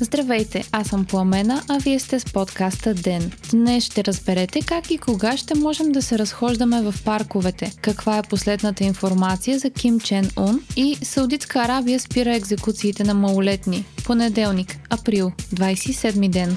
Здравейте, аз съм Пламена, а вие сте с подкаста Ден. Днес ще разберете как и кога ще можем да се разхождаме в парковете, каква е последната информация за Ким Чен Ун и Саудитска Арабия спира екзекуциите на малолетни. Понеделник, април, 27 ден.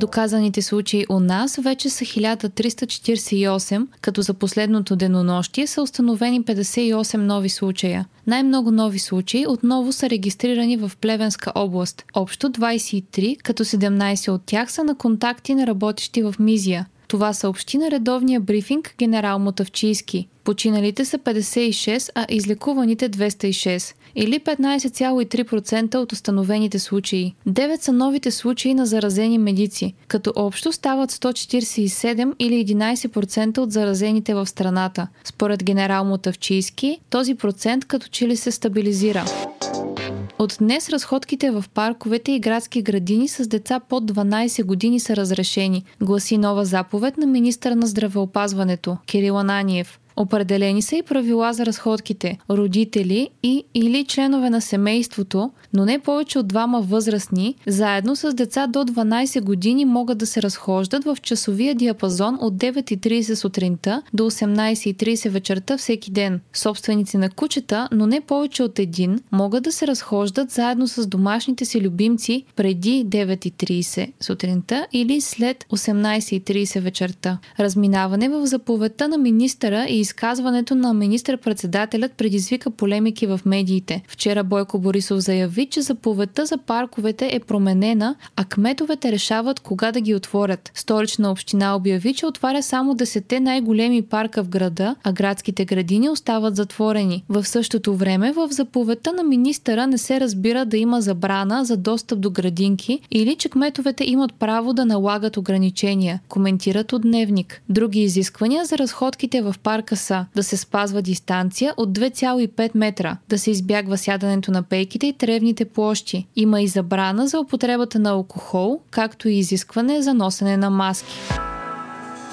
Доказаните случаи у нас вече са 1348, като за последното денонощие са установени 58 нови случая. Най-много нови случаи отново са регистрирани в Плевенска област. Общо 23, като 17 от тях са на контакти на работещи в Мизия. Това съобщи на редовния брифинг генерал Мотавчийски. Починалите са 56, а излекуваните 206 или 15,3% от установените случаи. 9 са новите случаи на заразени медици, като общо стават 147 или 11% от заразените в страната. Според генерал Мотавчийски, този процент като че ли се стабилизира. От днес разходките в парковете и градски градини с деца под 12 години са разрешени, гласи нова заповед на министър на здравеопазването Кирил Ананиев. Определени са и правила за разходките. Родители и или членове на семейството, но не повече от двама възрастни, заедно с деца до 12 години могат да се разхождат в часовия диапазон от 9.30 сутринта до 18.30 вечерта всеки ден. Собственици на кучета, но не повече от един, могат да се разхождат заедно с домашните си любимци преди 9.30 сутринта или след 18.30 вечерта. Разминаване в заповедта на министъра и изказването на министър-председателят предизвика полемики в медиите. Вчера Бойко Борисов заяви, че заповедта за парковете е променена, а кметовете решават кога да ги отворят. Столична община обяви, че отваря само 10 най-големи парка в града, а градските градини остават затворени. В същото време в заповедта на министъра не се разбира да има забрана за достъп до градинки или че кметовете имат право да налагат ограничения, коментират от дневник. Други изисквания за разходките в парка са да се спазва дистанция от 2,5 метра, да се избягва сядането на пейките и тревните площи. Има и забрана за употребата на алкохол, както и изискване за носене на маски.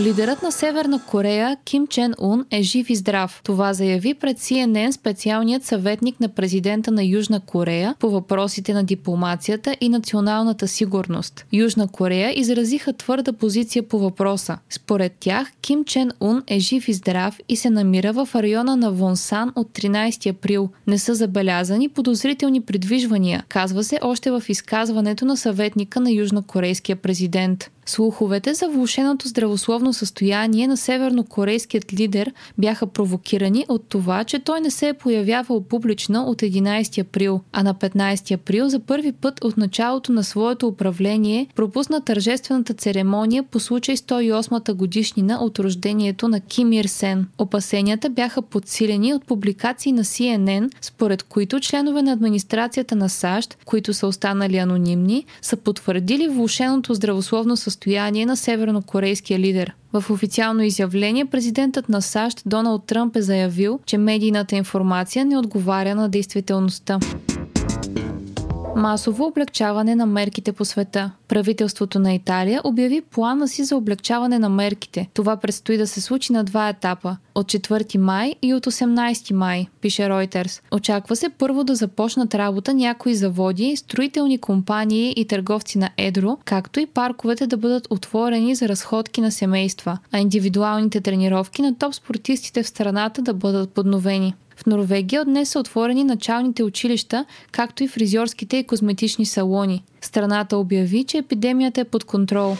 Лидерът на Северна Корея Ким Чен Ун е жив и здрав. Това заяви пред CNN специалният съветник на президента на Южна Корея по въпросите на дипломацията и националната сигурност. Южна Корея изразиха твърда позиция по въпроса. Според тях Ким Чен Ун е жив и здрав и се намира в района на Вонсан от 13 април. Не са забелязани подозрителни придвижвания, казва се още в изказването на съветника на южнокорейския президент. Слуховете за влушеното здравословно състояние на севернокорейският лидер бяха провокирани от това, че той не се е появявал публично от 11 април, а на 15 април за първи път от началото на своето управление пропусна тържествената церемония по случай 108-та годишнина от рождението на Ким Ир Сен. Опасенията бяха подсилени от публикации на CNN, според които членове на администрацията на САЩ, които са останали анонимни, са потвърдили влушеното здравословно състояние състояние на севернокорейския лидер. В официално изявление президентът на САЩ Доналд Тръмп е заявил, че медийната информация не отговаря на действителността. Масово облегчаване на мерките по света. Правителството на Италия обяви плана си за облегчаване на мерките. Това предстои да се случи на два етапа от 4 май и от 18 май, пише Reuters. Очаква се първо да започнат работа някои заводи, строителни компании и търговци на едро, както и парковете да бъдат отворени за разходки на семейства, а индивидуалните тренировки на топ спортистите в страната да бъдат подновени. В Норвегия днес са отворени началните училища, както и фризьорските и козметични салони. Страната обяви, че епидемията е под контрол.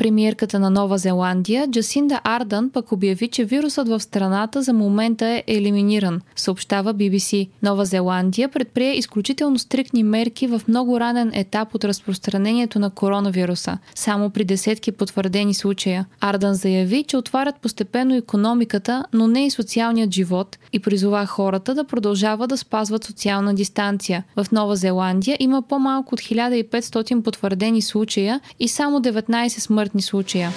Премиерката на Нова Зеландия Джасинда Ардън пък обяви, че вирусът в страната за момента е елиминиран, съобщава BBC. Нова Зеландия предприе изключително стрикни мерки в много ранен етап от разпространението на коронавируса, само при десетки потвърдени случая. Ардън заяви, че отварят постепенно економиката, но не и социалният живот и призова хората да продължават да спазват социална дистанция. В Нова Зеландия има по-малко от 1500 потвърдени случая и само 19 смъртни случая.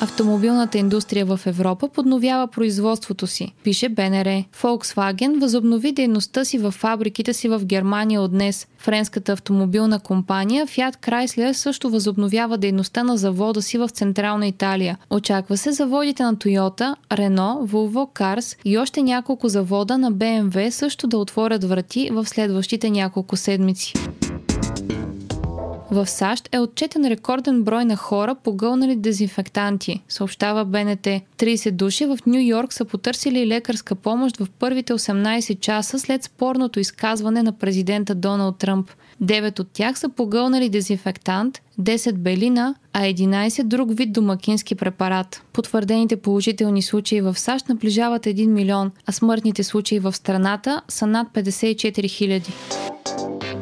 Автомобилната индустрия в Европа подновява производството си, пише БНР. Volkswagen възобнови дейността си в фабриките си в Германия от днес. Френската автомобилна компания Fiat Chrysler също възобновява дейността на завода си в Централна Италия. Очаква се заводите на Toyota, Renault, Volvo Cars и още няколко завода на BMW също да отворят врати в следващите няколко седмици. В САЩ е отчетен рекорден брой на хора погълнали дезинфектанти, съобщава БНТ. 30 души в Нью Йорк са потърсили лекарска помощ в първите 18 часа след спорното изказване на президента Доналд Тръмп. 9 от тях са погълнали дезинфектант, 10 белина, а 11 друг вид домакински препарат. Потвърдените положителни случаи в САЩ наближават 1 милион, а смъртните случаи в страната са над 54 хиляди.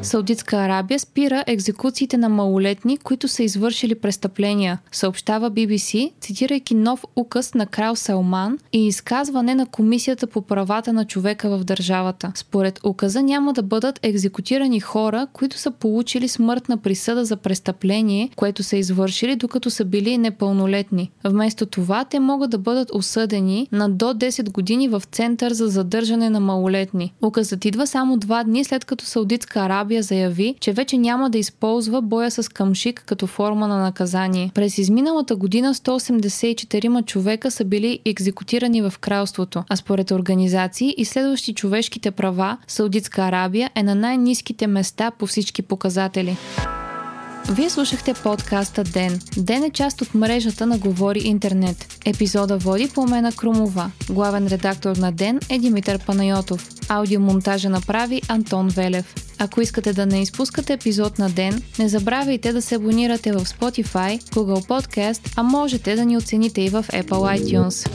Саудитска Арабия спира екзекуциите на малолетни, които са извършили престъпления, съобщава BBC, цитирайки нов указ на крал Салман и изказване на Комисията по правата на човека в държавата. Според указа няма да бъдат екзекутирани хора, които са получили смъртна присъда за престъпление, което са извършили докато са били непълнолетни. Вместо това те могат да бъдат осъдени на до 10 години в Център за задържане на малолетни. Указът идва само два дни след като Саудитска Арабия Арабия заяви, че вече няма да използва боя с камшик като форма на наказание. През изминалата година 184 човека са били екзекутирани в кралството, а според организации, изследващи човешките права, Саудитска Арабия е на най-низките места по всички показатели. Вие слушахте подкаста Ден. Ден е част от мрежата на Говори Интернет. Епизода води по мена Крумова. Главен редактор на Ден е Димитър Панайотов. Аудиомонтажа направи Антон Велев. Ако искате да не изпускате епизод на ден, не забравяйте да се абонирате в Spotify, Google Podcast, а можете да ни оцените и в Apple iTunes.